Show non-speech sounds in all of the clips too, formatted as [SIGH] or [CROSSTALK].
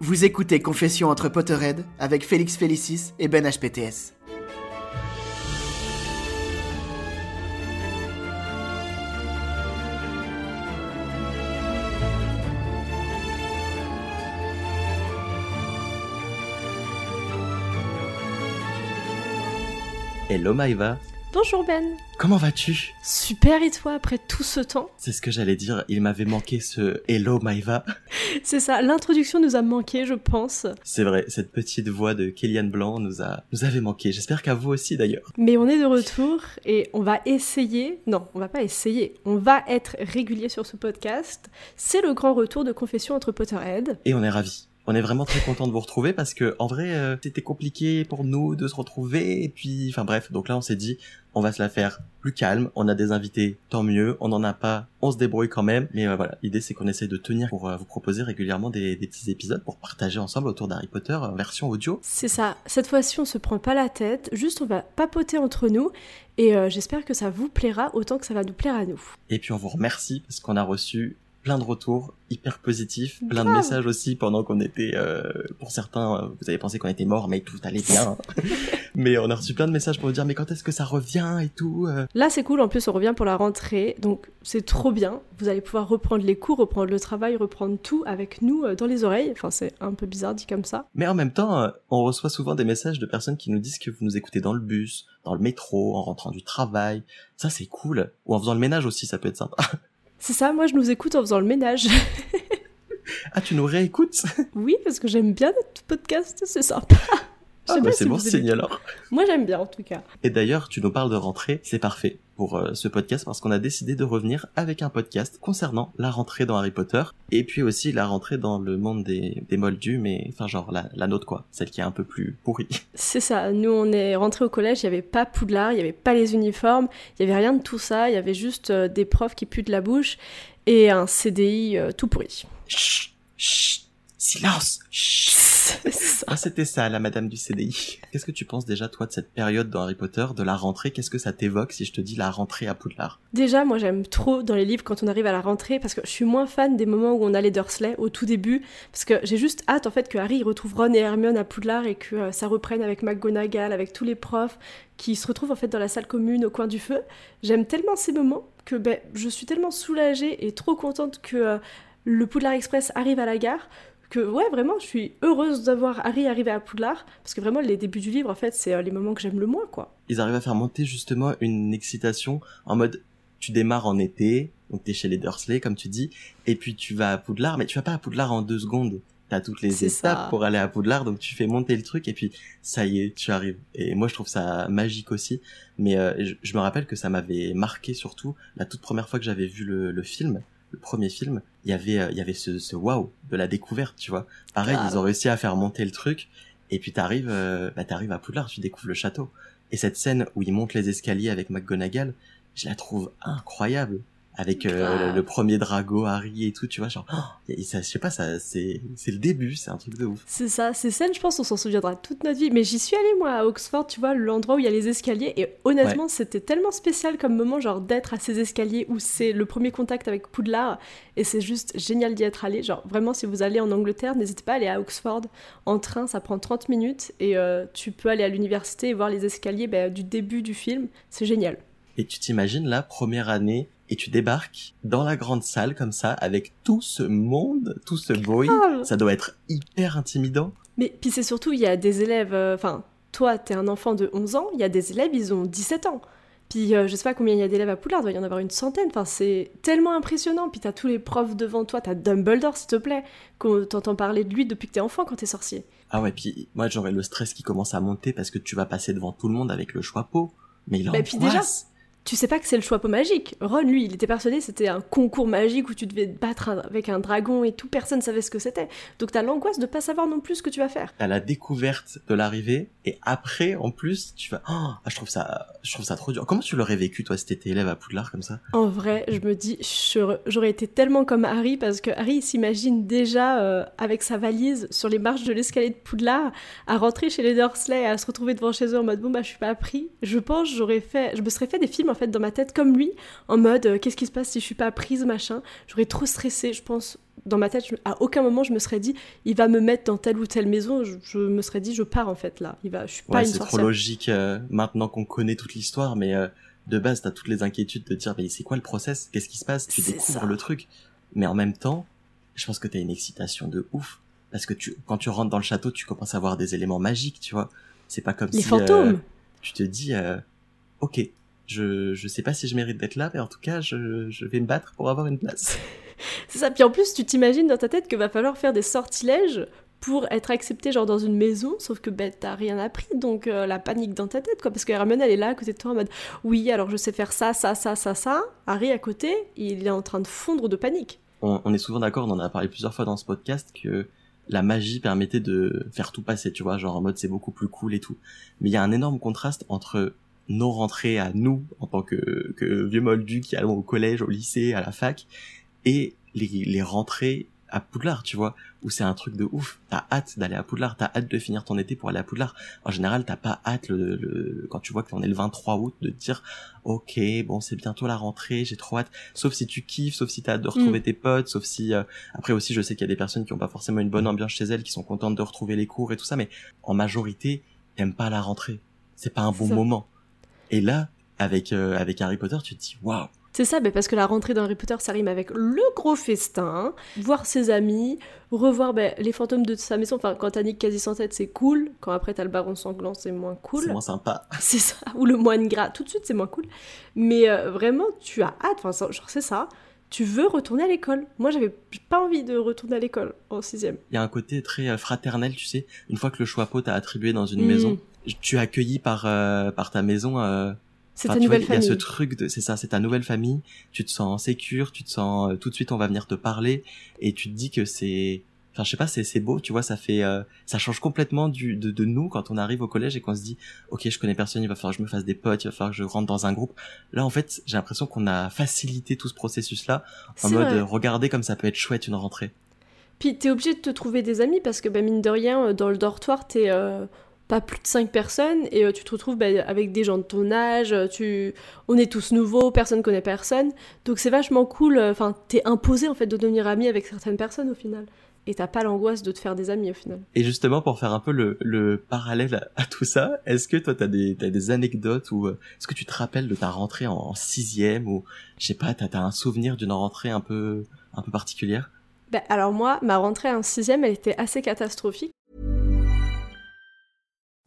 Vous écoutez Confession entre Potterhead avec Félix Félicis et Ben HPTS. Hello Maïva, Bonjour Ben. comment vas-tu? Super et toi après tout ce temps? C'est ce que j'allais dire, il m'avait manqué ce Hello Maïva. [LAUGHS] C'est ça, l'introduction nous a manqué je pense. C'est vrai, cette petite voix de Kéliane Blanc nous a nous avait manqué. J'espère qu'à vous aussi d'ailleurs. Mais on est de retour et on va essayer, non on va pas essayer, on va être régulier sur ce podcast. C'est le grand retour de Confession entre Potterhead. Et on est ravis. On est vraiment très content de vous retrouver parce que en vrai euh, c'était compliqué pour nous de se retrouver et puis enfin bref donc là on s'est dit on va se la faire plus calme. On a des invités tant mieux. On n'en a pas. On se débrouille quand même. Mais euh, voilà. L'idée c'est qu'on essaie de tenir pour euh, vous proposer régulièrement des, des petits épisodes pour partager ensemble autour d'Harry Potter en version audio. C'est ça, cette fois-ci on se prend pas la tête, juste on va papoter entre nous. Et j'espère que ça vous plaira autant que ça va nous plaire à nous. et puis on vous remercie parce qu'on a reçu plein de retours hyper positifs, plein de messages aussi pendant qu'on était, euh, pour certains, euh, vous avez pensé qu'on était mort, mais tout allait bien. [LAUGHS] mais on a reçu plein de messages pour nous dire, mais quand est-ce que ça revient et tout. euh? Là, c'est cool. En plus, on revient pour la rentrée. Donc, c'est trop bien. Vous allez pouvoir reprendre les cours, reprendre le travail, reprendre tout avec nous dans les oreilles. Enfin, c'est un peu bizarre dit comme ça. Mais en même temps, on reçoit souvent des messages de personnes qui nous disent que vous nous écoutez dans le bus, dans le métro, en rentrant du travail. Ça, c'est cool. Ou en faisant le ménage aussi, ça peut être sympa. C'est ça, moi, je nous écoute en faisant le ménage. [LAUGHS] ah, tu nous réécoutes? Oui, parce que j'aime bien notre podcast. C'est sympa. Ah, bah, c'est si bon signe alors. [LAUGHS] Moi, j'aime bien, en tout cas. Et d'ailleurs, tu nous parles de rentrée, c'est parfait pour euh, ce podcast parce qu'on a décidé de revenir avec un podcast concernant la rentrée dans Harry Potter et puis aussi la rentrée dans le monde des, des moldus, mais enfin genre la, la nôtre quoi, celle qui est un peu plus pourrie. [LAUGHS] C'est ça. Nous, on est rentrés au collège. Il n'y avait pas Poudlard, il n'y avait pas les uniformes, il n'y avait rien de tout ça. Il y avait juste euh, des profs qui puent de la bouche et un CDI euh, tout pourri. Chut, chut, silence, chut. Ah, c'était ça, la madame du CDI. Qu'est-ce que tu penses déjà, toi, de cette période dans Harry Potter, de la rentrée? Qu'est-ce que ça t'évoque si je te dis la rentrée à Poudlard? Déjà, moi j'aime trop dans les livres quand on arrive à la rentrée parce que je suis moins fan des moments où on a les Dursley au tout début parce que j'ai juste hâte en fait que Harry retrouve Ron et Hermione à Poudlard et que euh, ça reprenne avec McGonagall, avec tous les profs qui se retrouvent en fait dans la salle commune au coin du feu. J'aime tellement ces moments que ben, je suis tellement soulagée et trop contente que euh, le Poudlard Express arrive à la gare que ouais vraiment je suis heureuse d'avoir Harry arrivé à Poudlard parce que vraiment les débuts du livre en fait c'est euh, les moments que j'aime le moins quoi. Ils arrivent à faire monter justement une excitation en mode tu démarres en été, donc t'es chez les Dursley comme tu dis, et puis tu vas à Poudlard, mais tu vas pas à Poudlard en deux secondes. T'as toutes les étapes ça. pour aller à Poudlard, donc tu fais monter le truc et puis ça y est, tu arrives. Et moi je trouve ça magique aussi, mais euh, je, je me rappelle que ça m'avait marqué surtout la toute première fois que j'avais vu le, le film, le premier film, il y avait euh, il y avait ce, ce waouh de la découverte, tu vois. Pareil, Grave. ils ont réussi à faire monter le truc, et puis t'arrives, euh, bah t'arrives à Poudlard, tu découvres le château. Et cette scène où ils montent les escaliers avec McGonagall, je la trouve incroyable. Avec euh, le, le premier Drago, Harry et tout, tu vois, genre, oh, et ça, je sais pas, ça, c'est, c'est le début, c'est un truc de ouf. C'est ça, ces scènes, je pense, on s'en souviendra toute notre vie. Mais j'y suis allée, moi, à Oxford, tu vois, l'endroit où il y a les escaliers, et honnêtement, c'était tellement spécial comme moment, genre, d'être à ces escaliers où c'est le premier contact avec Poudlard, et c'est juste génial d'y être allé. Genre, vraiment, si vous allez en Angleterre, n'hésitez pas à aller à Oxford. En train, ça prend 30 minutes, et euh, tu peux aller à l'université et voir les escaliers bah, du début du film. C'est génial. Et tu t'imagines la première année et tu débarques dans la grande salle comme ça avec tout ce monde, tout ce bruit. Ça doit être hyper intimidant. Mais puis c'est surtout, il y a des élèves, euh, enfin, toi, t'es un enfant de 11 ans, il y a des élèves, ils ont 17 ans. Puis euh, je sais pas combien il y a d'élèves à Poulard, il doit y en avoir une centaine. Enfin, c'est tellement impressionnant. Puis t'as tous les profs devant toi, t'as Dumbledore, s'il te plaît, qu'on t'entend parler de lui depuis que t'es enfant quand t'es sorcier. Ah ouais, puis moi j'aurais le stress qui commence à monter parce que tu vas passer devant tout le monde avec le choix pot. Mais il en bah, puis déjà, tu sais pas que c'est le choix magique. Ron, lui, il était persuadé que c'était un concours magique où tu devais te battre avec un dragon et tout, personne savait ce que c'était. Donc t'as l'angoisse de pas savoir non plus ce que tu vas faire. T'as la découverte de l'arrivée et après, en plus, tu vas. Oh, ah, je trouve ça, je trouve ça trop dur. Comment tu l'aurais vécu toi si t'étais élève à Poudlard comme ça? En vrai, je me dis, j'aurais été tellement comme Harry parce que Harry s'imagine déjà euh, avec sa valise sur les marches de l'escalier de Poudlard à rentrer chez les Dursley, à se retrouver devant chez eux en mode bon bah je suis pas pris. Je pense j'aurais fait, je me serais fait des films fait dans ma tête comme lui, en mode euh, qu'est-ce qui se passe si je suis pas prise, machin. J'aurais trop stressé, je pense. Dans ma tête, à aucun moment je me serais dit il va me mettre dans telle ou telle maison. Je, me serais dit je pars en fait là. Il va, je suis pas une C'est trop logique euh, maintenant qu'on connaît toute l'histoire, mais euh, de base t'as toutes les inquiétudes de dire mais c'est quoi le process? Qu'est-ce qui se passe? Tu découvres le truc, mais en même temps, je pense que t'as une excitation de ouf parce que tu quand tu rentres dans le château, tu commences à voir des éléments magiques, tu vois. C'est pas comme les si fantômes. tu te dis ok je je sais pas si je mérite d'être là, mais en tout cas, je, je vais me battre pour avoir une place. [LAUGHS] c'est ça. Puis en plus, tu t'imagines dans ta tête que va falloir faire des sortilèges pour être accepté genre dans une maison, sauf que ben t'as rien appris, donc euh, la panique dans ta tête quoi, parce que Hermione elle est là à côté de toi en mode oui alors je sais faire ça, ça, ça, ça, ça, Harry à côté il est en train de fondre de panique. On, on est souvent d'accord, on en a parlé plusieurs fois dans ce podcast que la magie permettait de faire tout passer, tu vois, genre en mode c'est beaucoup plus cool et tout. Mais il y a un énorme contraste entre nos rentrées à nous en tant que, que vieux moldus qui allons au collège, au lycée, à la fac, et les, les rentrées à Poudlard, tu vois, où c'est un truc de ouf. T'as hâte d'aller à Poudlard, t'as hâte de finir ton été pour aller à Poudlard. En général, t'as pas hâte le, le, quand tu vois qu'on est le 23 août de te dire, ok, bon, c'est bientôt la rentrée, j'ai trop hâte. Sauf si tu kiffes, sauf si t'as hâte de retrouver mm. tes potes, sauf si, euh, après aussi, je sais qu'il y a des personnes qui ont pas forcément une bonne ambiance chez elles, qui sont contentes de retrouver les cours et tout ça, mais en majorité, t'aimes pas la rentrée. C'est pas un bon moment. Et là, avec, euh, avec Harry Potter, tu te dis waouh! C'est ça, mais parce que la rentrée dans Harry Potter, ça rime avec le gros festin, voir ses amis, revoir ben, les fantômes de sa maison. Enfin, quand t'as Nick quasi sans tête, c'est cool. Quand après t'as le baron sanglant, c'est moins cool. C'est moins sympa. [LAUGHS] C'est ça. Ou le moine gras, tout de suite, c'est moins cool. Mais euh, vraiment, tu as hâte. Enfin, genre, c'est ça. Tu veux retourner à l'école. Moi, j'avais pas envie de retourner à l'école en sixième. Il y a un côté très euh, fraternel, tu sais. Une fois que le choix t'a attribué dans une mm. maison, tu es accueilli par euh, par ta maison. Euh, c'est ta nouvelle famille. Il y a ce truc de, c'est ça, c'est ta nouvelle famille. Tu te sens sécure, tu te sens euh, tout de suite on va venir te parler et tu te dis que c'est, enfin je sais pas, c'est c'est beau, tu vois, ça fait, ça change complètement du de, de nous quand on arrive au collège et qu'on se dit, ok je connais personne, il va falloir que je me fasse des potes, il va falloir que je rentre dans un groupe. Là en fait j'ai l'impression qu'on a facilité tout ce processus là en mode regardez comme ça peut être chouette une rentrée. Puis t'es obligé de te trouver des amis parce que bah, mine de rien dans le dortoir t'es pas plus de 5 personnes et euh, tu te retrouves bah, avec des gens de ton âge, euh, tu... on est tous nouveaux, personne connaît personne. Donc c'est vachement cool, euh, enfin t'es imposé en fait de devenir ami avec certaines personnes au final. Et t'as pas l'angoisse de te faire des amis au final. Et justement pour faire un peu le, le parallèle à, tout ça, est-ce que toi t'as des, as des anecdotes ou est-ce que tu te rappelles de ta rentrée en, sixième ou je sais pas, t'as as un souvenir d'une rentrée un peu, un peu particulière? Bah, alors moi, ma rentrée en sixième, elle était assez catastrophique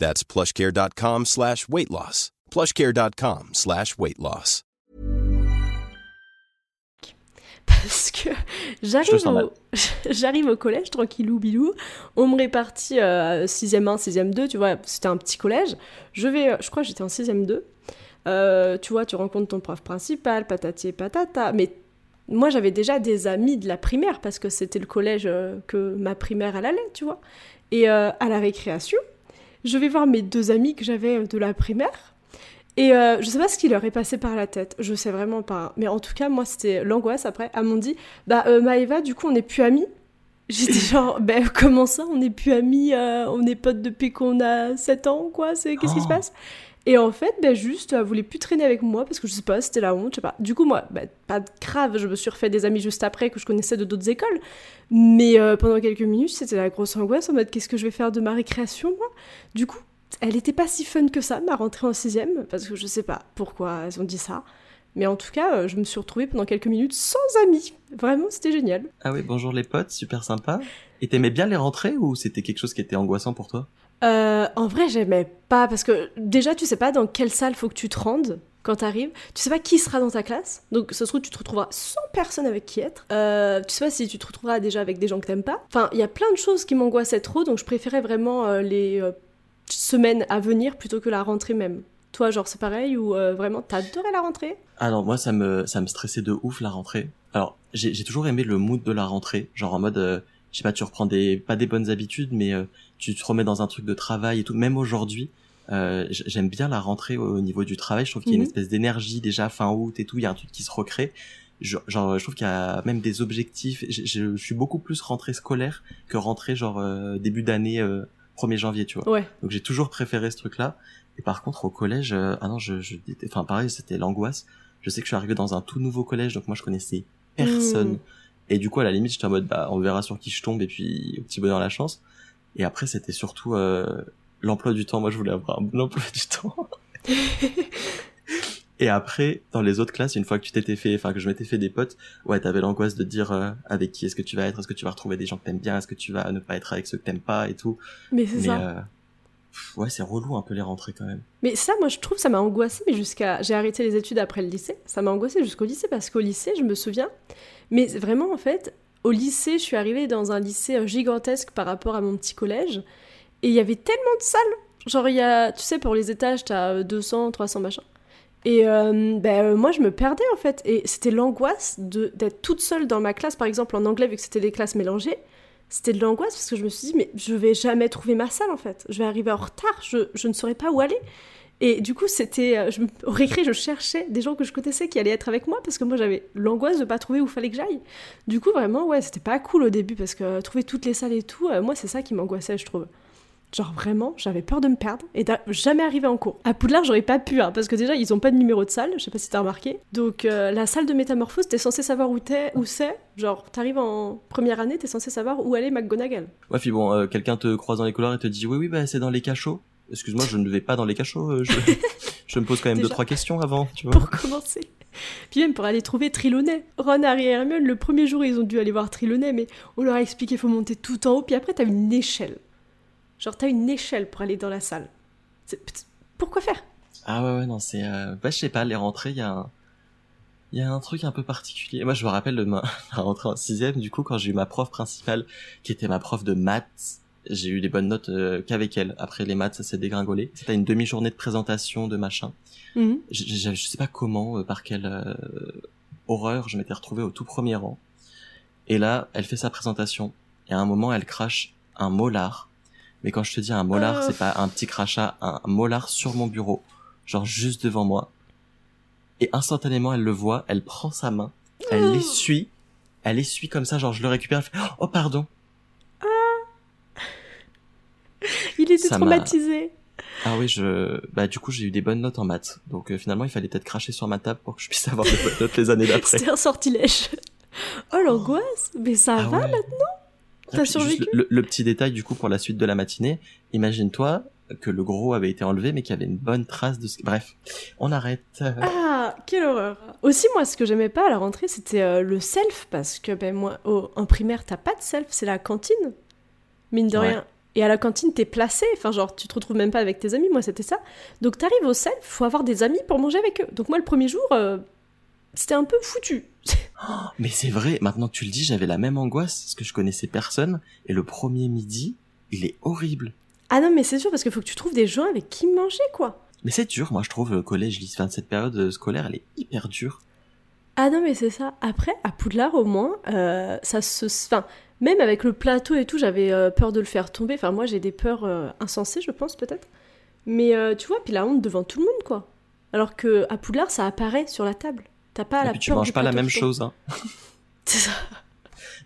That's plushcare.com slash weight loss. plushcare.com slash weight loss. Parce que j'arrive au... [LAUGHS] j'arrive au collège, tranquillou bilou. On me répartit euh, 6e 1, 6e 2, tu vois, c'était un petit collège. Je vais, euh, je crois que j'étais en 6e 2. Euh, tu vois, tu rencontres ton prof principal, patati et patata. Mais moi, j'avais déjà des amis de la primaire parce que c'était le collège euh, que ma primaire, elle allait, tu vois. Et euh, à la récréation, je vais voir mes deux amis que j'avais euh, de la primaire. Et euh, je sais pas ce qui leur est passé par la tête, je sais vraiment pas. Mais en tout cas, moi, c'était l'angoisse après. Elles m'ont dit Bah, euh, Maëva, du coup, on n'est plus amis. [LAUGHS] J'étais genre, ben comment ça, on n'est plus amis, euh, on est potes depuis qu'on a 7 ans, quoi, c'est qu'est-ce qui se Oh. passe? Et en fait, ben juste, elle voulait plus traîner avec moi parce que je sais pas, c'était la honte, je sais pas. Du coup, moi, ben, pas grave, je me suis refait des amis juste après que je connaissais de d'autres écoles. Mais euh, pendant quelques minutes, c'était la grosse angoisse en mode qu'est-ce que je vais faire de ma récréation, moi? Du coup, elle était pas si fun que ça, ma rentrée en sixième, parce que je sais pas pourquoi elles ont dit ça. Mais en tout cas, euh, je me suis retrouvée pendant quelques minutes sans amis. Vraiment, c'était génial. Ah oui, bonjour les potes, super sympa. Et t'aimais bien les rentrées ou c'était quelque chose qui était angoissant pour toi? Euh, en vrai, j'aimais pas parce que déjà, tu sais pas dans quelle salle faut que tu te rendes quand t'arrives. Tu sais pas qui sera dans ta classe. Donc, ça se trouve, tu te retrouveras sans personne avec qui être. Euh, tu sais pas si tu te retrouveras déjà avec des gens que t'aimes pas. Enfin, il y a plein de choses qui m'angoissaient trop, donc je préférais vraiment euh, les euh, semaines à venir plutôt que la rentrée même. Toi, genre, c'est pareil ou euh, vraiment t'adorais la rentrée? Ah moi ça me ça me stressait de ouf la rentrée. Alors j'ai toujours aimé le mood de la rentrée, genre en mode je sais pas, tu reprends des pas des bonnes habitudes, mais euh, tu te remets dans un truc de travail et tout. Même aujourd'hui, euh, j'aime bien la rentrée au, au niveau du travail. Je trouve qu'il y a une Mhm. espèce d'énergie déjà fin août et tout. Il y a un truc qui se recrée. Je- Genre, je trouve qu'il y a même des objectifs. Je, je- je suis beaucoup plus rentrée scolaire que rentrée genre euh, début d'année euh, 1er janvier, tu vois. Ouais. Donc j'ai toujours préféré ce truc-là. Et par contre au collège, euh, ah non, je, je enfin pareil, c'était l'angoisse. Je sais que je suis arrivé dans un tout nouveau collège, donc moi je connaissais personne. Mm. Et du coup à la limite j'étais en mode bah on verra sur qui je tombe et puis au petit bonheur la chance. Et après c'était surtout euh, l'emploi du temps. Moi je voulais avoir [LAUGHS] un bon emploi du temps. [LAUGHS] Et après, dans les autres classes, une fois que tu t'étais fait, enfin que je m'étais fait des potes, ouais, t'avais l'angoisse de dire euh, avec qui est-ce que tu vas être, est-ce que tu vas retrouver des gens que t'aimes bien, est-ce que tu vas ne pas être avec ceux que t'aimes pas et tout? Mais c'est ça. euh, pff, ouais, c'est relou un peu les rentrées quand même. Mais ça, moi, je trouve, ça m'a angoissée, mais jusqu'à... J'ai arrêté les études après le lycée. Ça m'a angoissée jusqu'au lycée, parce qu'au lycée, je me souviens... Mais vraiment, en fait, au lycée, je suis arrivée dans un lycée euh, gigantesque par rapport à mon petit collège. Et il y avait tellement de salles. Genre, il y a... Tu sais, pour les étages, t'as euh, 200, 300 machins. Et euh, ben, euh, moi, je me perdais, en fait. Et c'était l'angoisse d'être toute seule dans ma classe. Par exemple, en anglais, vu que c'était des classes mélangées, c'était de l'angoisse parce que je me suis dit, mais je vais jamais trouver ma salle en fait. Je vais arriver en retard, je, je ne saurais pas où aller. Et du coup, c'était. euh, Au récré, je cherchais des gens que je connaissais qui allaient être avec moi parce que moi, j'avais l'angoisse de pas trouver où fallait que j'aille. Du coup, vraiment, ouais, c'était pas cool au début parce que euh, trouver toutes les salles et tout, euh, moi, c'est ça qui m'angoissait, je trouve. Genre vraiment, j'avais peur de me perdre et de jamais arriver en cours. À Poudlard, j'aurais pas pu, hein, parce que déjà, ils ont pas de numéro de salle, je sais pas si t'as remarqué. Donc, la salle de métamorphose, t'es censé savoir où t'es, où c'est. Genre, t'arrives en première année, t'es censé savoir où aller McGonagall. Ouais, puis bon, quelqu'un te croise dans les couloirs et te dit oui, oui, bah c'est dans les cachots. Excuse-moi, je ne vais pas dans les cachots. euh, je, [LAUGHS] je me pose quand même deux Déjà. trois questions avant, tu vois. pour commencer. Puis même pour aller trouver Trelawney. Ron, Harry et Hermione, le premier jour, ils ont dû aller voir Trelawney, mais on leur a expliqué qu'il faut monter tout en haut, puis après, t'as une échelle. Genre, t'as une échelle pour aller dans la salle. Pourquoi faire? Ah ouais, ouais, non, c'est, euh, bah je sais pas, les rentrées, il y a un, il y a un truc un peu particulier. Moi, je me rappelle de ma, [LAUGHS] ma rentrée en sixième, du coup, quand j'ai eu ma prof principale, qui était ma prof de maths, j'ai eu des bonnes notes euh, qu'avec elle. Après les maths, ça s'est dégringolé. C'était une demi-journée de présentation de machin. Mhm. je, je, je sais pas comment, euh, par quelle euh, horreur, je m'étais retrouvé au tout premier rang. Et là, elle fait sa présentation. Et à un moment, elle crache un molar. Mais quand je te dis un molar, Oh. c'est pas un petit crachat, un molar sur mon bureau. Genre juste devant moi. Et instantanément, elle le voit, elle prend sa main, elle Oh. l'essuie, elle essuie comme ça, genre je le récupère, elle fait, oh pardon. Il était Ça m'a- traumatisé. Ah oui, je, bah du coup j'ai eu des bonnes notes en maths. Donc euh, finalement, il fallait peut-être cracher sur ma table pour que je puisse [LAUGHS] avoir des bonnes notes les années d'après. C'était un sortilège. Oh l'angoisse Mais ça Ah va ouais. maintenant? T'as survécu? le, le petit détail du coup pour la suite de la matinée. Imagine-toi que le gros avait été enlevé mais qu'il y avait une bonne trace de ce... Bref, on arrête. Ah, quelle horreur Aussi, moi, ce que j'aimais pas à la rentrée, c'était euh, le self, parce que ben, moi, en primaire, t'as pas de self, c'est la cantine, mine de Ouais. rien. Et à la cantine, t'es placé, enfin, genre, tu te retrouves même pas avec tes amis, moi, c'était ça. Donc, t'arrives au self, faut avoir des amis pour manger avec eux. Donc, moi, le premier jour, euh, c'était un peu foutu. [LAUGHS] Mais c'est vrai, maintenant que tu le dis, j'avais la même angoisse parce que je connaissais personne et le premier midi, il est horrible. ah non, mais c'est sûr, parce qu'il faut que tu trouves des gens avec qui manger, quoi. Mais c'est dur, moi je trouve le collège, enfin, cette période euh, scolaire, elle est hyper dure. Ah non, mais c'est ça. Après, à Poudlard, au moins, euh, ça se. Enfin, même avec le plateau et tout, j'avais euh, peur de le faire tomber. Enfin, moi, j'ai des peurs euh, insensées, je pense, peut-être. Mais euh, tu vois, puis la honte devant tout le monde, quoi. Alors que à Poudlard, ça apparaît sur la table. T'as pas et la puis tu peur manges du pas la même chose, hein. [LAUGHS] C'est ça.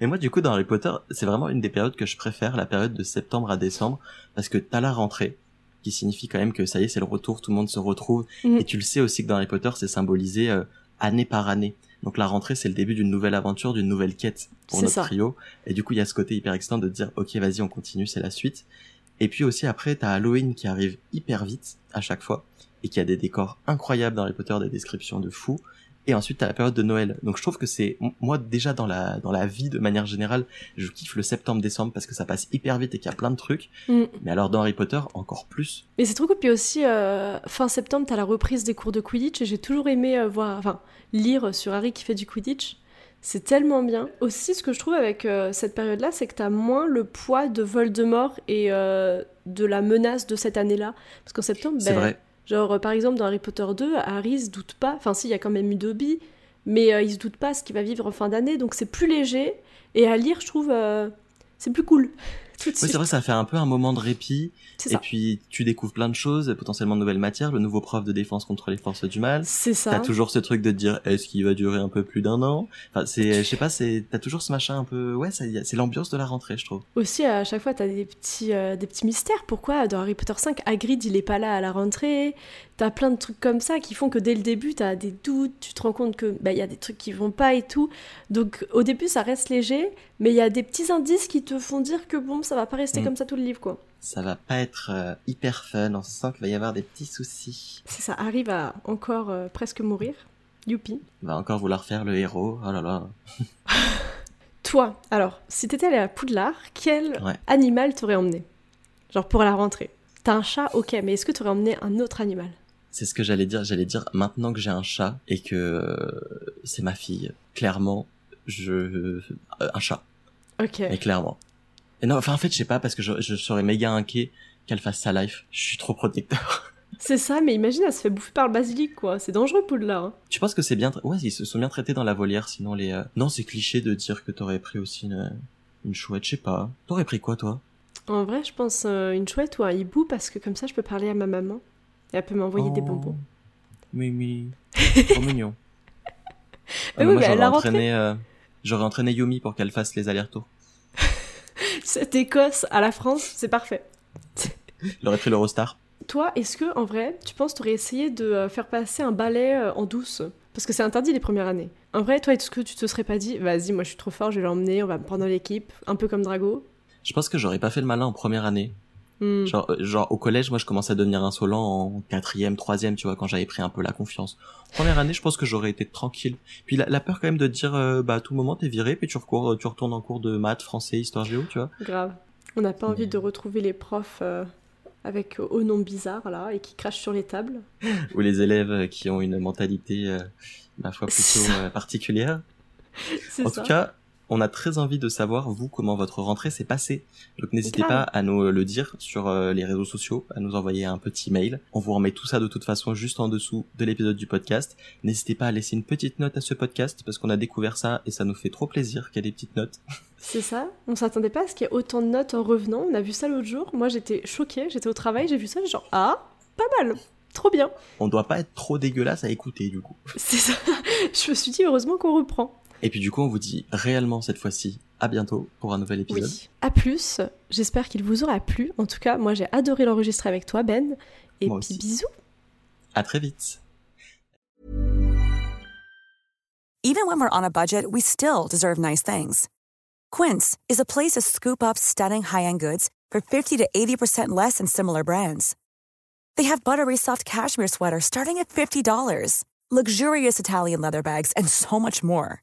Et moi, du coup, dans Harry Potter, c'est vraiment une des périodes que je préfère, la période de septembre à décembre, parce que t'as la rentrée, qui signifie quand même que ça y est, c'est le retour, tout le monde se retrouve. Mm. Et tu le sais aussi que dans Harry Potter, c'est symbolisé euh, année par année. Donc la rentrée, c'est le début d'une nouvelle aventure, d'une nouvelle quête pour notre ça. trio. Et du coup, il y a ce côté hyper excitant de dire, ok, vas-y, on continue, c'est la suite. Et puis aussi après, t'as Halloween qui arrive hyper vite à chaque fois et qui a des décors incroyables dans Harry Potter, des descriptions de fous. Et ensuite, t'as la période de Noël. Donc je trouve que c'est moi déjà dans la dans la vie de manière générale, je kiffe le septembre-décembre parce que ça passe hyper vite et qu'il y a plein de trucs. Mm. Mais alors dans Harry Potter, encore plus. Mais c'est trop cool. Puis aussi, euh, fin septembre, t'as la reprise des cours de Quidditch. Et j'ai toujours aimé euh, voir, enfin, lire sur Harry qui fait du Quidditch. C'est tellement bien. Aussi, ce que je trouve avec euh, cette période-là, c'est que t'as moins le poids de Voldemort et euh, de la menace de cette année-là. Parce qu'en septembre, C'est ben, vrai. Genre, euh, par exemple, dans Harry Potter 2, Harry se doute pas. Enfin, si, il y a quand même eu Dobby. Mais euh, il se doute pas ce qu'il va vivre en fin d'année. Donc, c'est plus léger. Et à lire, je trouve, euh, c'est plus cool. Tout de Oui, c'est vrai, ça fait un peu un moment de répit. C'est Et ça. puis, tu découvres plein de choses, potentiellement de nouvelles matières, le nouveau prof de défense contre les forces du mal. C'est ça. T'as toujours ce truc de te dire, est-ce qu'il va durer un peu plus d'un an? Enfin, c'est, je sais pas, c'est, t'as toujours ce machin un peu, ouais, c'est l'ambiance de la rentrée, je trouve. Aussi, à chaque fois, t'as des petits, euh, des petits mystères. Pourquoi dans Harry Potter 5, Hagrid, il est pas là à la rentrée? T'as plein de trucs comme ça qui font que dès le début, t'as des doutes, tu te rends compte que bah, il y a des trucs qui vont pas et tout. Donc au début, ça reste léger, mais il y a des petits indices qui te font dire que bon, ça va pas rester Mm. comme ça tout le livre, quoi. Ça va pas être euh, hyper fun, on sent qu'il va y avoir des petits soucis. C'est ça, Harry va encore euh, presque mourir. Youpi. Va encore vouloir faire le héros, oh là là. [LAUGHS] Toi, alors, si t'étais allé à Poudlard, quel Ouais. animal t'aurais emmené? Genre pour la rentrée. T'as un chat, ok, mais est-ce que t'aurais emmené un autre animal? C'est ce que j'allais dire, j'allais dire, maintenant que j'ai un chat et que euh, c'est ma fille, clairement, je... un chat. Ok. Mais clairement. Et non, enfin, en fait, je sais pas, parce que je, je serais méga inquiet qu'elle fasse sa life. Je suis trop protecteur. [LAUGHS] C'est ça, mais imagine, elle se fait bouffer par le basilic, quoi. C'est dangereux, Poudlard. hein. Tu penses que c'est bien, tra- ouais, ils se sont bien traités dans la volière, sinon les, euh, non, c'est cliché de dire que t'aurais pris aussi une, une chouette, je sais pas. T'aurais pris quoi, toi? En vrai, je pense euh, une chouette ou un hibou, parce que comme ça, je peux parler à ma maman. Et elle peut m'envoyer des Oh. bonbons. Mimi. [LAUGHS] Trop mignon. Ah, Mais mais oui, moi, mais j'aurais entraîné, euh, j'aurais entraîné Yumi pour qu'elle fasse les allers-retours. Cette Écosse à la France, c'est parfait. Il aurait pris l'Eurostar. Toi, est-ce que, en vrai, tu penses t'aurais essayé de euh, faire passer un balai euh, en douce? Parce que c'est interdit les premières années. En vrai, toi, est-ce que tu te serais pas dit, vas-y, moi je suis trop fort, je vais l'emmener, on va me prendre dans l'équipe, un peu comme Drago? Je pense que j'aurais pas fait le malin en première année. Hmm. Genre, euh, genre au collège, moi, je commençais à devenir insolent en quatrième, troisième, tu vois, quand j'avais pris un peu la confiance. Première année, je pense que j'aurais été tranquille. Puis la, la peur quand même de dire, euh, bah à tout moment t'es viré, puis tu recours, tu retournes en cours de maths, français, histoire géo, tu vois. Grave. On n'a pas envie Mais- de retrouver les profs euh, avec euh, au nom bizarre, là, et qui crachent sur les tables. [LAUGHS] Ou les élèves euh, qui ont une mentalité, euh, ma foi, plutôt euh, particulière. [LAUGHS] C'est En ça. tout cas, on a très envie de savoir, vous, comment votre rentrée s'est passée. Donc n'hésitez pas à nous le dire sur euh, les réseaux sociaux, à nous envoyer un petit mail. On vous remet tout ça de toute façon juste en dessous de l'épisode du podcast. N'hésitez pas à laisser une petite note à ce podcast parce qu'on a découvert ça et ça nous fait trop plaisir qu'il y ait des petites notes. [LAUGHS] C'est ça. On s'attendait pas à ce qu'il y ait autant de notes en revenant. On a vu ça l'autre jour. Moi, j'étais choquée. J'étais au travail, j'ai vu ça, genre, ah, pas mal. Trop bien. On doit pas être trop dégueulasse à écouter du coup. C'est ça. [LAUGHS] Je me suis dit, heureusement qu'on reprend. Et puis du coup, on vous dit réellement cette fois-ci à bientôt pour un nouvel épisode. Oui. À plus. J'espère qu'il vous aura plu. En tout cas, moi, j'ai adoré l'enregistrer avec toi, Ben. Et Moi puis aussi. bisous. À très vite. Even when we're on a budget, we still deserve nice things. Quince is a place to scoop up stunning high-end goods for 50 to 80% less than similar brands. They have buttery soft cashmere sweaters starting at $50, luxurious Italian leather bags, and so much more.